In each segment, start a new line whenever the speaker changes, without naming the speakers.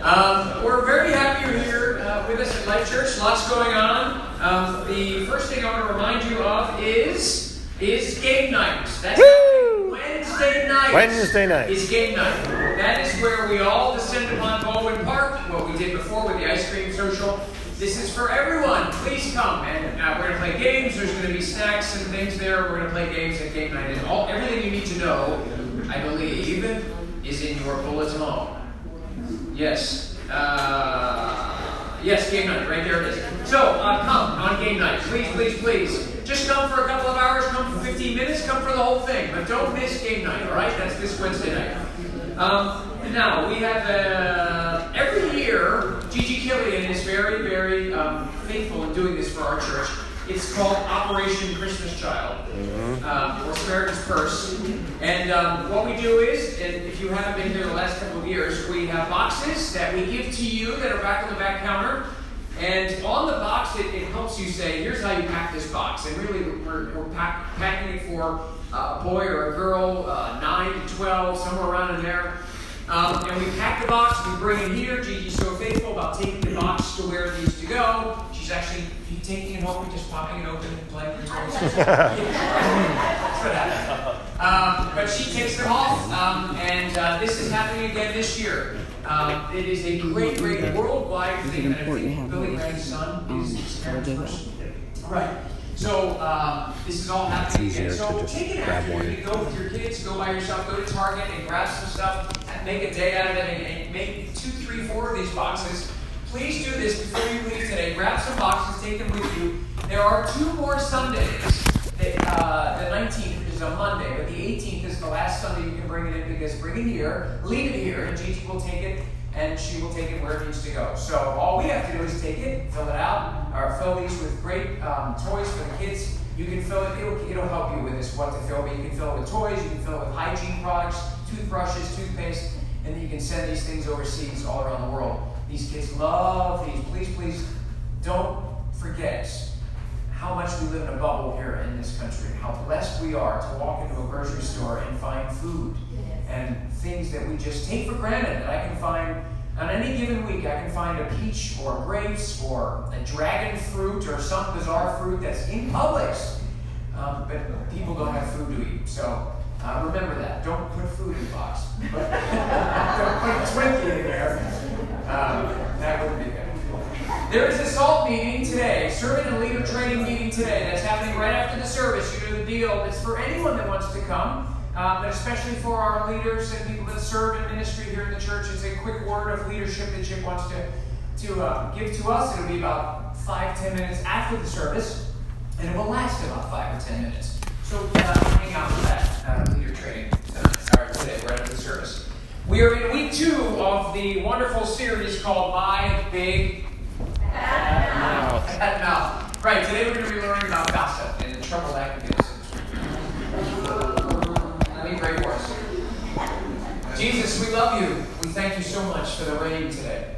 Um, we're very happy you're here uh, with us at Life Church. Lots going on. Um, the first thing I want to remind you of is is game night. That's
Woo!
Wednesday night.
Wednesday night.
is game night. That is where we all descend upon Baldwin Park. What we did before with the ice cream social. This is for everyone. Please come, and uh, we're going to play games. There's going to be snacks and things there. We're going to play games at game night. And all everything you need to know, I believe, is in your bulletin. Yes. Uh, yes, game night. Right there it is. So, uh, come on game night. Please, please, please. Just come for a couple of hours. Come for 15 minutes. Come for the whole thing. But don't miss game night, all right? That's this Wednesday night. Um, now, we have, uh, every year, Gigi Killian is very, very um, faithful in doing this for our church. It's called Operation Christmas Child, um, or Samaritan's Purse. And um, what we do is, and if you haven't been here the last couple of years, we have boxes that we give to you that are back on the back counter. And on the box, it, it helps you say, here's how you pack this box. And really, we're, we're pack, packing it for uh, a boy or a girl, uh, 9 to 12, somewhere around in there. Um, and we pack the box, we bring it here. Gigi's so faithful about taking the box to where it needs to go. She's actually taking it home and just popping it open and playing with it. That's what happened. Um, but she takes them off, um, and uh, this is happening again this year. Um, it is a great, great worldwide thing. And I think Billy Graham's son is Samaritan's Purse. Right. So um, this is all happening again. So take it
grab
after
one.
you go with your kids, go by yourself, go to Target and grab some stuff, and make a day out of it, and, and make two, three, four of these boxes. Please do this before you leave today. Grab some boxes, take them with you. There are two more Sundays. That, uh, the 19th, which is a Monday, but the 18th is the last Sunday you can bring it in because bring it here, leave it here, and Gigi will take it and she will take it where it needs to go. So all we have to do is take it, fill it out, or fill these with great um, toys for the kids. You can fill it, it'll, it'll help you with this what to fill, but you can fill it with toys, you can fill it with hygiene products, toothbrushes, toothpaste, and you can send these things overseas all around the world. These kids love these. Please, please don't forget how much we live in a bubble here in this country, and how blessed we are to walk into a grocery store and find food and things that we just take for granted that I can find on any given week. I can find a peach or grapes or a dragon fruit or some bizarre fruit that's in Publix, um, but people don't have food to eat. So uh, remember that. Don't put food in the box. But don't put a Twinkie in there. Um, that wouldn't be good. There is a SALT meeting today, servant and leader training meeting today. That's happening right after the service. You know the deal. It's for anyone that wants to come, uh, but especially for our leaders and people that serve in ministry here in the church. It's a quick word of leadership that Chip wants to, to uh, give to us. It'll be about five, ten minutes after the service, and it will last about five or ten minutes. So uh, hang out for that uh, leader training or today, right after the service. We are in week two of the wonderful series called My Big Mouth. Fat Mouth. Right, today we're going to be learning about gossip and the trouble that can get us. Let me pray for us. Jesus, we love you. We thank you so much for the rain today.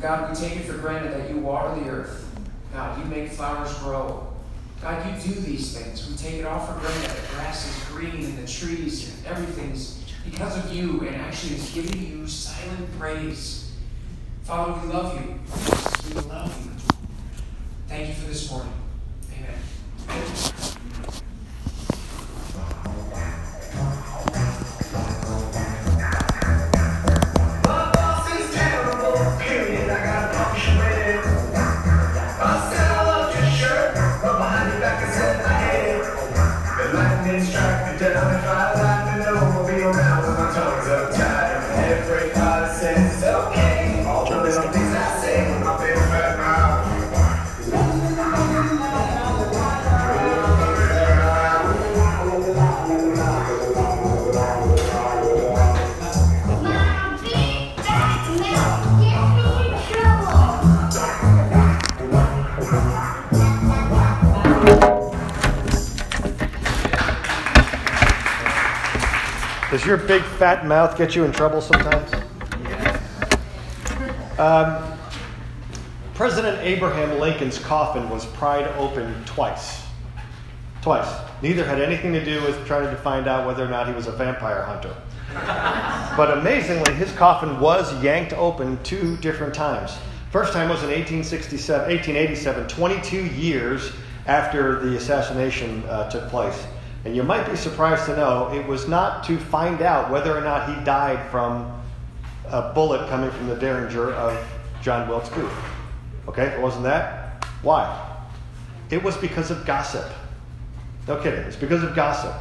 God, we take it for granted that you water the earth. God, you make flowers grow. God, you do these things. We take it all for granted. The grass is green and the trees and everything's because of you and actually is giving you silent praise. Father, we love you. We love you. Thank you for this morning.
Your big fat mouth
get
you in trouble sometimes? Um, President Abraham Lincoln's coffin was pried open twice. Twice. Neither had anything to do with trying to find out whether or not he was a vampire hunter. but amazingly, his coffin was yanked open two different times. First time was in 1867, 1887, 22 years after the assassination uh, took place. And you might be surprised to know it was not to find out whether or not he died from a bullet coming from the derringer of John Wilkes Booth. Okay, it wasn't that. Why? It was because of gossip. No kidding. It's because of gossip.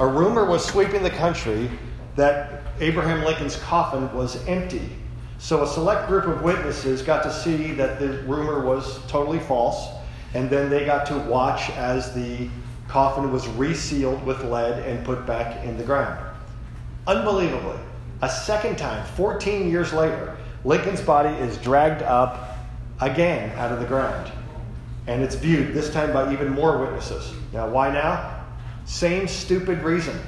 A rumor was sweeping the country that Abraham Lincoln's coffin was empty. So a select group of witnesses got to see that the rumor was totally false, and then they got to watch as the coffin was resealed with lead and put back in the ground. Unbelievably, a second time, 14 years later, Lincoln's body is dragged up again out of the ground. And it's viewed, this time by even more witnesses. Now, why now? Same stupid reason.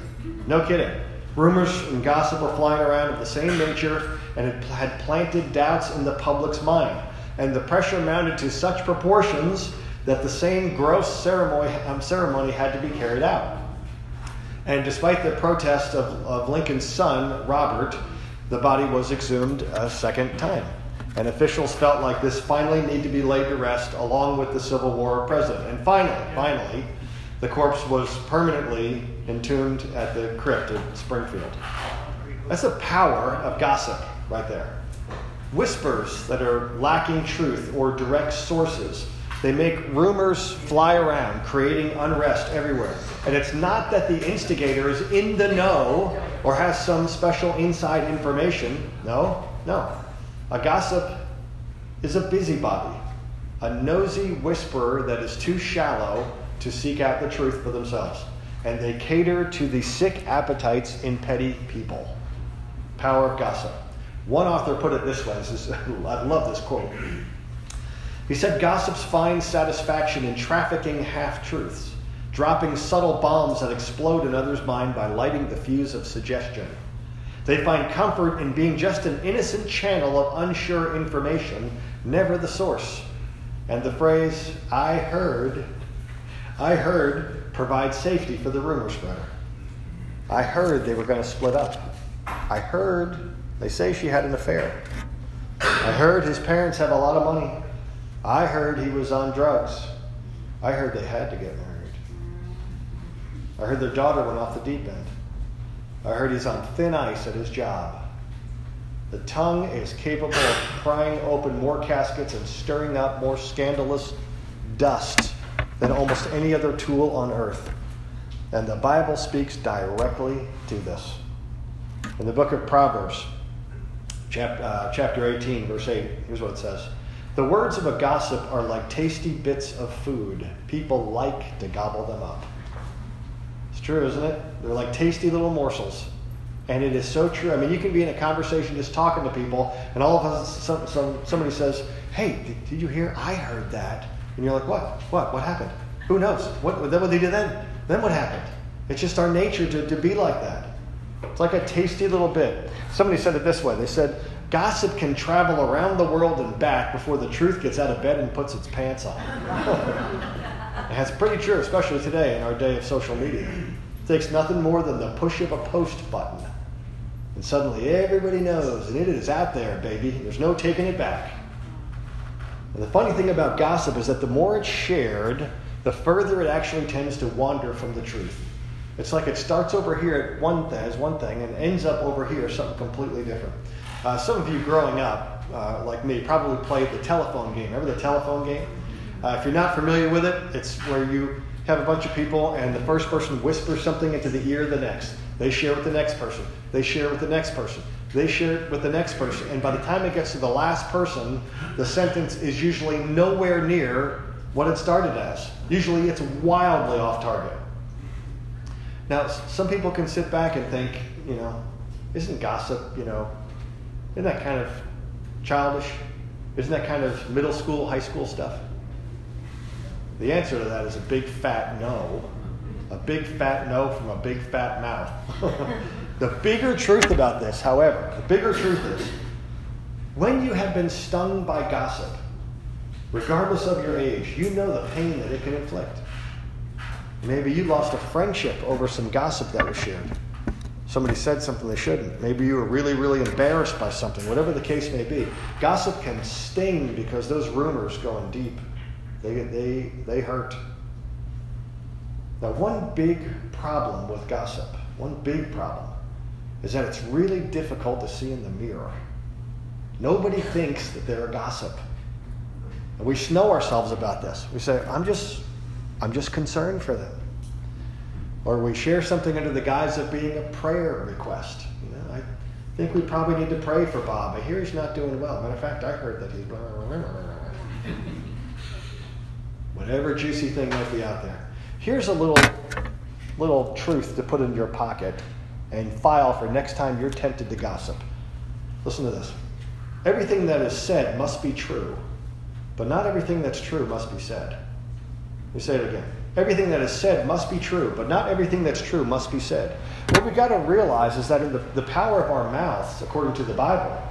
No kidding. Rumors and gossip were flying around of the same nature and it had planted doubts in the public's mind. And the pressure mounted to such proportions that the same gross ceremony, um, ceremony had to be carried out. And despite the protest of, of Lincoln's son, Robert, the body was exhumed a second time. And officials felt like this finally needed to be laid to rest along with the Civil War president. And finally, finally, the corpse was permanently entombed at the crypt at Springfield. That's the power of gossip right there. Whispers that are lacking truth or direct sources. They make rumors fly around, creating unrest everywhere. And it's not that the instigator is in the know or has some special inside information. No, no. A gossip is a busybody, a nosy whisperer that is too shallow to seek out the truth for themselves. And they cater to the sick appetites in petty people. Power of gossip. One author put it this way. This is, I love this quote. He said, Gossips find satisfaction in trafficking half truths, dropping subtle bombs that explode in others' mind by lighting the fuse of suggestion. They find comfort in being just an innocent channel of unsure information, never the source. And the phrase, I heard, I heard, provides safety for the rumor spreader. I heard they were going to split up. I heard they say she had an affair. I heard his parents have a lot of money. I heard he was on drugs. I heard they had to get married. I heard their daughter went off the deep end. I heard he's on thin ice at his job. The tongue is capable of prying open more caskets and stirring up more scandalous dust than almost any other tool on earth. And the Bible speaks directly to this. In the book of Proverbs, uh, chapter 18, verse 8, here's what it says The words of a gossip are like tasty bits of food. People like to gobble them up. It's true, isn't it? They're like tasty little morsels. And it is so true. I mean, you can be in a conversation just talking to people, and all of a sudden some, some, somebody says, Hey, did, did you hear? I heard that. And you're like, What? What? What happened? Who knows? What, did they do then? Then what happened? It's just our nature to, to be like that. It's like a tasty little bit. Somebody said it this way they said, Gossip can travel around the world and back before the truth gets out of bed and puts its pants on. that's pretty true, especially today in our day of social media. It takes nothing more than the push of a post button. And suddenly everybody knows, and it is out there, baby. There's no taking it back. And the funny thing about gossip is that the more it's shared, the further it actually tends to wander from the truth. It's like it starts over here at one th- as one thing and ends up over here something completely different. Uh, some of you growing up, uh, like me, probably played the telephone game. Remember the telephone game? Uh, if you're not familiar with it, it's where you have a bunch of people and the first person whispers something into the ear of the next. They share with the next person. They share with the next person. They share it with the next person. And by the time it gets to the last person, the sentence is usually nowhere near what it started as. Usually it's wildly off target. Now, some people can sit back and think, you know, isn't gossip, you know, isn't that kind of childish? Isn't that kind of middle school, high school stuff? The answer to that is a big fat no. A big fat no from a big fat mouth. the bigger truth about this, however, the bigger truth is when you have been stung by gossip, regardless of your age. You know the pain that it can inflict. Maybe you lost a friendship over some gossip that was shared. Somebody said something they shouldn't. Maybe you were really, really embarrassed by something, whatever the case may be. Gossip can sting because those rumors go in deep. They, they, they hurt. Now, one big problem with gossip, one big problem, is that it's really difficult to see in the mirror. Nobody thinks that they're a gossip. And we know ourselves about this. We say, I'm just, I'm just concerned for them. Or we share something under the guise of being a prayer request. You know, I think we probably need to pray for Bob. I hear he's not doing well. Matter of fact, I heard that he's blah, blah, blah. Whatever juicy thing might be out there. Here's a little little truth to put in your pocket and file for next time you're tempted to gossip. Listen to this. Everything that is said must be true, but not everything that's true must be said. Let me say it again. Everything that is said must be true, but not everything that's true must be said. What we've got to realize is that in the, the power of our mouths, according to the Bible,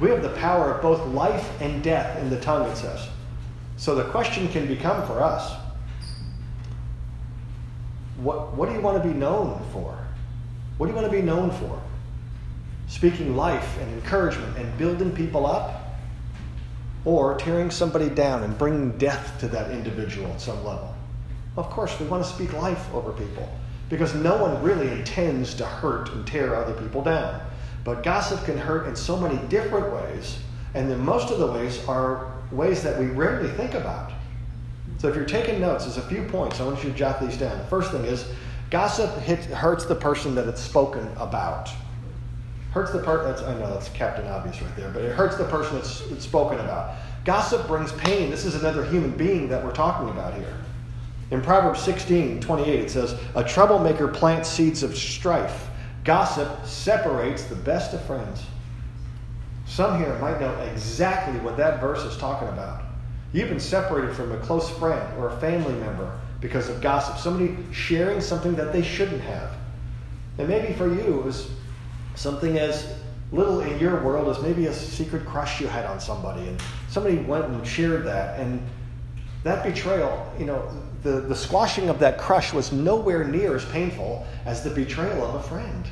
we have the power of both life and death in the tongue, it says. So the question can become for us what, what do you want to be known for? What do you want to be known for? Speaking life and encouragement and building people up? Or tearing somebody down and bringing death to that individual at some level? Of course, we want to speak life over people because no one really intends to hurt and tear other people down. But gossip can hurt in so many different ways, and then most of the ways are ways that we rarely think about. So if you're taking notes, there's a few points. I want you to jot these down. The first thing is gossip hits, hurts the person that it's spoken about. Hurts the person, I know that's Captain Obvious right there, but it hurts the person it's, it's spoken about. Gossip brings pain. This is another human being that we're talking about here. In Proverbs 16, 28, it says, A troublemaker plants seeds of strife. Gossip separates the best of friends. Some here might know exactly what that verse is talking about. You've been separated from a close friend or a family member because of gossip. Somebody sharing something that they shouldn't have. And maybe for you, it was something as little in your world as maybe a secret crush you had on somebody. And somebody went and shared that. And that betrayal, you know, the, the squashing of that crush was nowhere near as painful as the betrayal of a friend.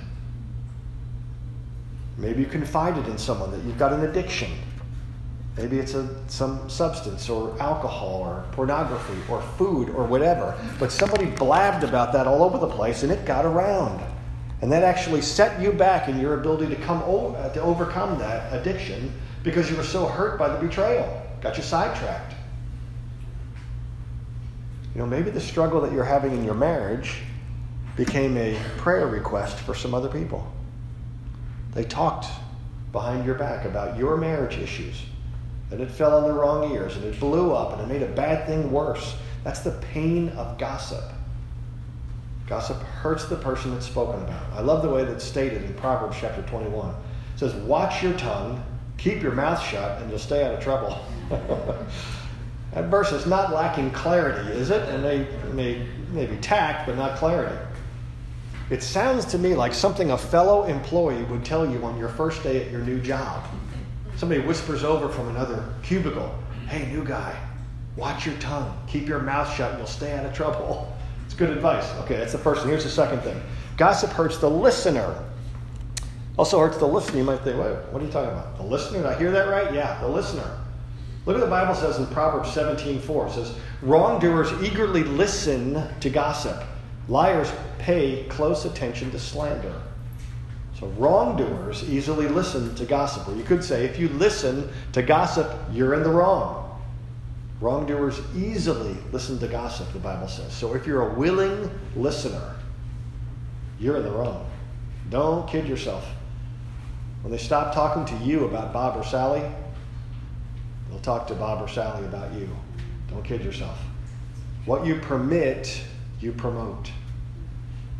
Maybe you confided in someone that you've got an addiction. Maybe it's a, some substance or alcohol or pornography or food or whatever. But somebody blabbed about that all over the place and it got around. And that actually set you back in your ability to, come over, uh, to overcome that addiction because you were so hurt by the betrayal. Got you sidetracked. You know, maybe the struggle that you're having in your marriage became a prayer request for some other people. They talked behind your back about your marriage issues, and it fell on the wrong ears, and it blew up, and it made a bad thing worse. That's the pain of gossip. Gossip hurts the person that's spoken about. I love the way that's stated in Proverbs chapter 21. It says, Watch your tongue, keep your mouth shut, and you'll stay out of trouble. that verse is not lacking clarity, is it? And they may maybe tact, but not clarity. It sounds to me like something a fellow employee would tell you on your first day at your new job. Somebody whispers over from another cubicle, Hey, new guy, watch your tongue, keep your mouth shut, and you'll stay out of trouble. It's good advice. Okay, that's the first thing. Here's the second thing gossip hurts the listener. Also hurts the listener. You might think, wait, what are you talking about? The listener? Did I hear that right? Yeah, the listener. Look at the Bible says in Proverbs 17 4. It says, Wrongdoers eagerly listen to gossip, liars pay close attention to slander. So wrongdoers easily listen to gossip. Or you could say, if you listen to gossip, you're in the wrong. Wrongdoers easily listen to gossip, the Bible says. So if you're a willing listener, you're in the wrong. Don't kid yourself. When they stop talking to you about Bob or Sally, they'll talk to Bob or Sally about you. Don't kid yourself. What you permit, you promote.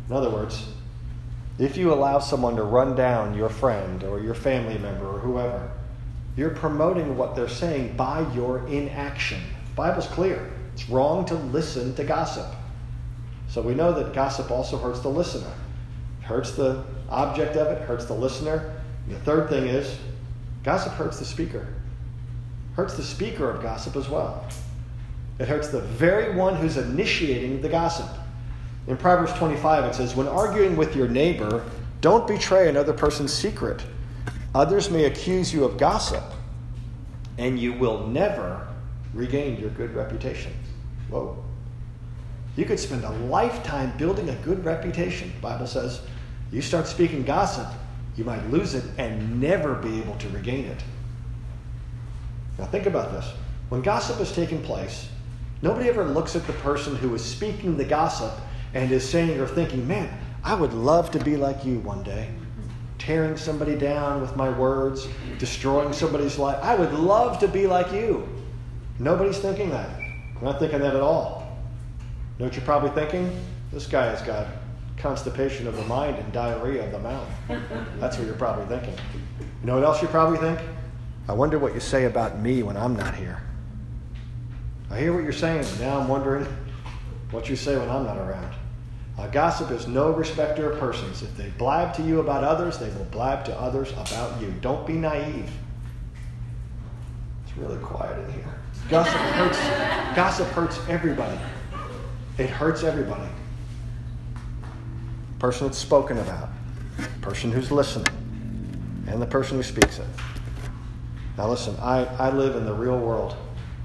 In other words, if you allow someone to run down your friend or your family member or whoever, you're promoting what they're saying by your inaction. The Bible's clear. It's wrong to listen to gossip. So we know that gossip also hurts the listener. It hurts the object of it, hurts the listener. And the third thing is gossip hurts the speaker. Hurts the speaker of gossip as well. It hurts the very one who's initiating the gossip. In Proverbs 25, it says, When arguing with your neighbor, don't betray another person's secret. Others may accuse you of gossip, and you will never regain your good reputation. Whoa. You could spend a lifetime building a good reputation, the Bible says. You start speaking gossip, you might lose it and never be able to regain it. Now, think about this. When gossip is taking place, nobody ever looks at the person who is speaking the gossip and is saying or thinking, man, I would love to be like you one day. Tearing somebody down with my words, destroying somebody's life. I would love to be like you. Nobody's thinking that. They're not thinking that at all. You know what you're probably thinking? This guy has got constipation of the mind and diarrhea of the mouth. That's what you're probably thinking. You know what else you probably think? I wonder what you say about me when I'm not here. I hear what you're saying, but now I'm wondering what you say when I'm not around. Gossip is no respecter of persons. If they blab to you about others, they will blab to others about you. Don't be naive. It's really quiet in here. Gossip hurts. Gossip hurts everybody. It hurts everybody. The person that's spoken about, the person who's listening, and the person who speaks it. Now, listen, I, I live in the real world.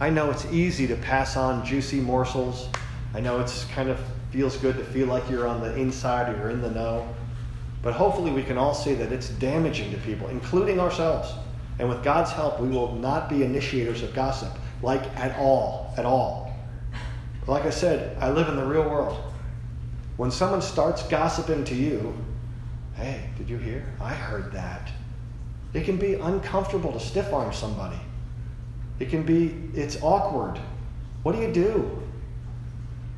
I know it's easy to pass on juicy morsels. I know it's kind of feels good to feel like you're on the inside or you're in the know. But hopefully, we can all see that it's damaging to people, including ourselves. And with God's help, we will not be initiators of gossip, like at all, at all. But like I said, I live in the real world. When someone starts gossiping to you, hey, did you hear? I heard that. It can be uncomfortable to stiff arm somebody. It can be, it's awkward. What do you do?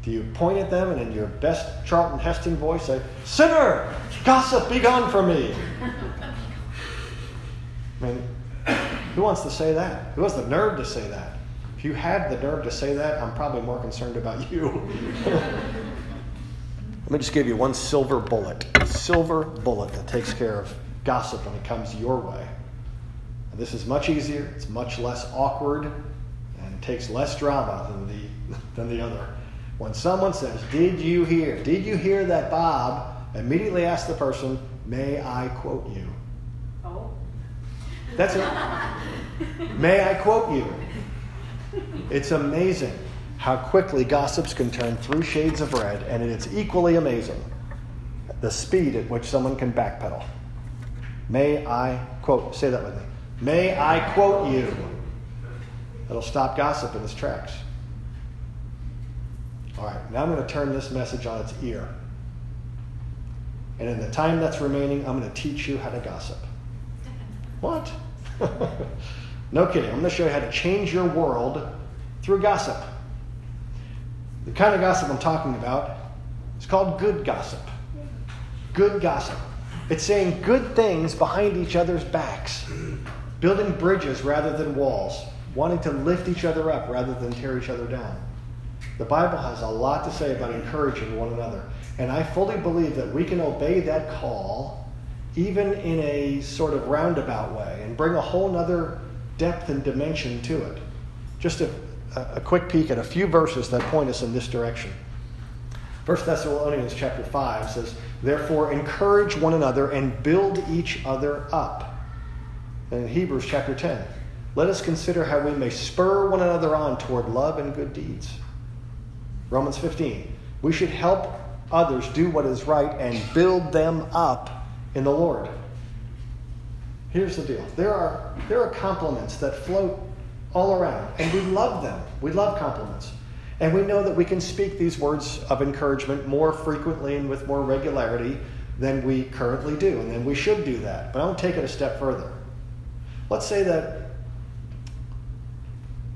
Do you point at them and in your best Charlton Heston voice say, Sinner, gossip, be gone from me? I mean, who wants to say that? Who has the nerve to say that? If you had the nerve to say that, I'm probably more concerned about you. Let me just give you one silver bullet. A silver bullet that takes care of gossip when it comes your way. And this is much easier, it's much less awkward, and takes less drama than the, than the other. When someone says, Did you hear? Did you hear that Bob? Immediately ask the person, May I quote you?
Oh.
That's it. May I quote you? It's amazing how quickly gossips can turn through shades of red, and it's equally amazing the speed at which someone can backpedal. May I quote, say that with me. May I quote you? That'll stop gossip in its tracks. All right, now I'm going to turn this message on its ear. And in the time that's remaining, I'm going to teach you how to gossip. What? no kidding. I'm going to show you how to change your world through gossip. The kind of gossip I'm talking about is called good gossip. Good gossip. It's saying good things behind each other's backs, building bridges rather than walls, wanting to lift each other up rather than tear each other down. The Bible has a lot to say about encouraging one another. And I fully believe that we can obey that call even in a sort of roundabout way and bring a whole nother depth and dimension to it. Just a, a quick peek at a few verses that point us in this direction. 1 Thessalonians chapter 5 says, Therefore, encourage one another and build each other up. And in Hebrews chapter 10, let us consider how we may spur one another on toward love and good deeds. Romans 15, we should help others do what is right and build them up in the Lord. Here's the deal there are, there are compliments that float all around, and we love them. We love compliments. And we know that we can speak these words of encouragement more frequently and with more regularity than we currently do, and then we should do that. But I want to take it a step further. Let's say that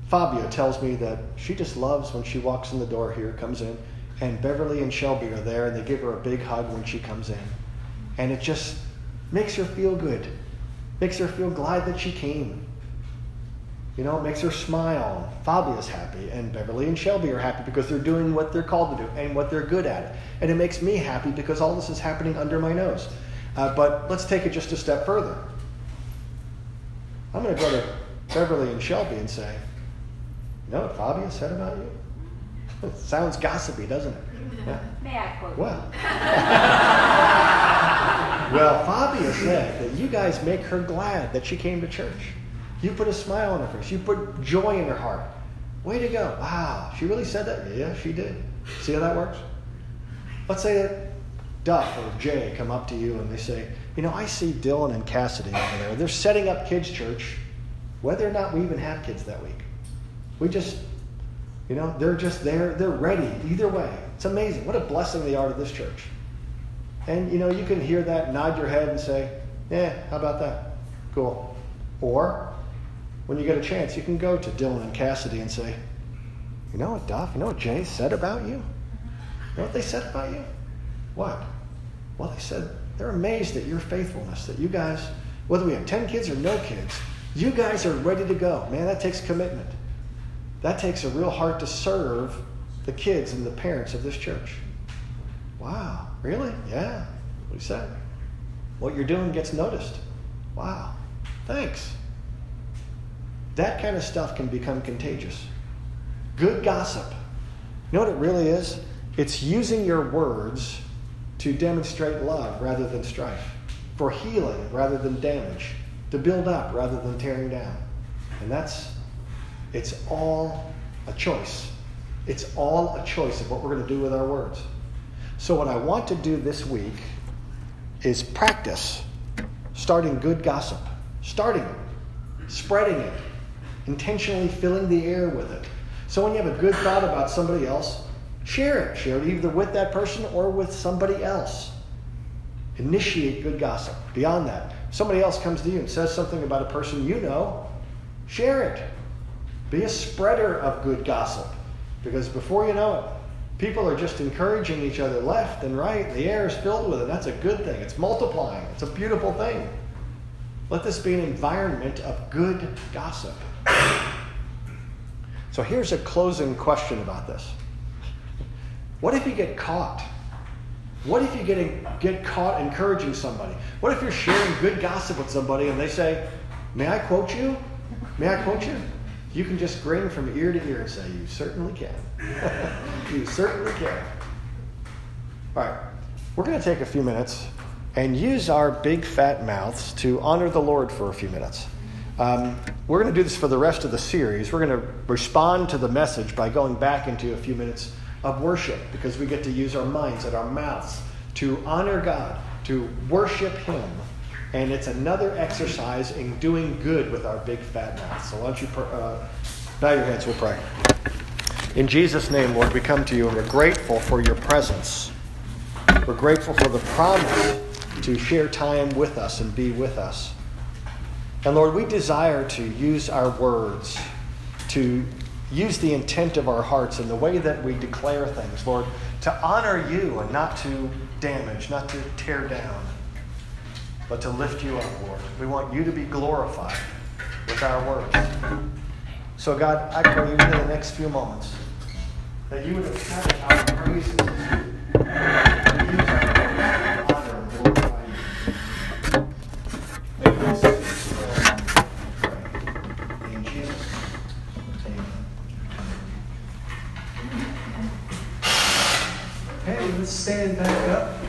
Fabia tells me that she just loves when she walks in the door here, comes in, and Beverly and Shelby are there, and they give her a big hug when she comes in. And it just makes her feel good, makes her feel glad that she came. You know, it makes her smile. Fabia's happy, and Beverly and Shelby are happy because they're doing what they're called to do and what they're good at. And it makes me happy because all this is happening under my nose. Uh, but let's take it just a step further. I'm going to go to Beverly and Shelby and say, You know what Fabia said about you? Sounds gossipy, doesn't it? Yeah.
May I quote?
Well. well, Fabia said that you guys make her glad that she came to church. You put a smile on her face. You put joy in her heart. Way to go. Wow. She really said that? Yeah, she did. See how that works? Let's say that Duff or Jay come up to you and they say, You know, I see Dylan and Cassidy over there. They're setting up kids' church, whether or not we even have kids that week. We just, you know, they're just there. They're ready either way. It's amazing. What a blessing they are to this church. And, you know, you can hear that, nod your head and say, Yeah, how about that? Cool. Or, when you get a chance, you can go to Dylan and Cassidy and say, You know what, Duff? You know what Jay said about you? You know what they said about you? What? Well, they said they're amazed at your faithfulness, that you guys, whether we have 10 kids or no kids, you guys are ready to go. Man, that takes commitment. That takes a real heart to serve the kids and the parents of this church. Wow, really? Yeah, what he said. What you're doing gets noticed. Wow, thanks. That kind of stuff can become contagious. Good gossip. You know what it really is? It's using your words to demonstrate love rather than strife, for healing rather than damage, to build up rather than tearing down. And that's, it's all a choice. It's all a choice of what we're going to do with our words. So, what I want to do this week is practice starting good gossip, starting it, spreading it, intentionally filling the air with it. So, when you have a good thought about somebody else, share it. Share it either with that person or with somebody else. Initiate good gossip. Beyond that, if somebody else comes to you and says something about a person you know, share it. Be a spreader of good gossip. Because before you know it, people are just encouraging each other left and right. The air is filled with it. That's a good thing. It's multiplying, it's a beautiful thing. Let this be an environment of good gossip. So here's a closing question about this. What if you get caught? What if you get, get caught encouraging somebody? What if you're sharing good gossip with somebody and they say, May I quote you? May I quote you? You can just grin from ear to ear and say, You certainly can. you certainly can. All right, we're going to take a few minutes and use our big fat mouths to honor the Lord for a few minutes. Um, we're going to do this for the rest of the series. We're going to respond to the message by going back into a few minutes of worship because we get to use our minds and our mouths to honor God, to worship Him. And it's another exercise in doing good with our big fat mouths. So why don't you pr- uh, bow your heads, we'll pray. In Jesus' name, Lord, we come to you and we're grateful for your presence. We're grateful for the promise to share time with us and be with us. And Lord, we desire to use our words, to use the intent of our hearts and the way that we declare things, Lord, to honor you and not to damage, not to tear down, but to lift you up, Lord. We want you to be glorified with our words. So, God, I pray even in the next few moments that you would inhabit our praises
stand back up.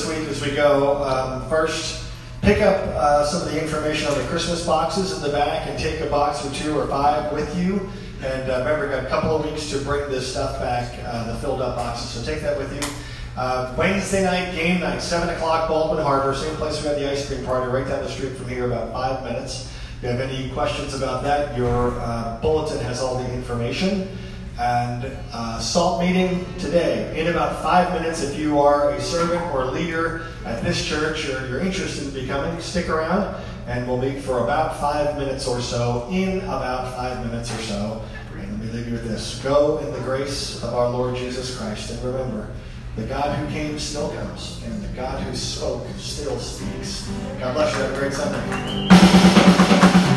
This week as we go. Um, first, pick up uh, some of the information on the Christmas boxes in the back and take a box or two or five with you. And uh, remember, we've got a couple of weeks to bring this stuff back, uh, the filled up boxes. So take that with you. Uh, Wednesday night, game night, 7 o'clock, Baldwin Harbor, same place we had the ice cream party, right down the street from here, about five minutes. If you have any questions about that, your uh, bulletin has all the information. And uh, SALT meeting today, in about five minutes. If you are a servant or a leader at this church or you're interested in becoming, stick around and we'll meet for about five minutes or so, in about five minutes or so. And let me leave you with this go in the grace of our Lord Jesus Christ. And remember, the God who came still comes, and the God who spoke still speaks. God bless you. Have a great Sunday.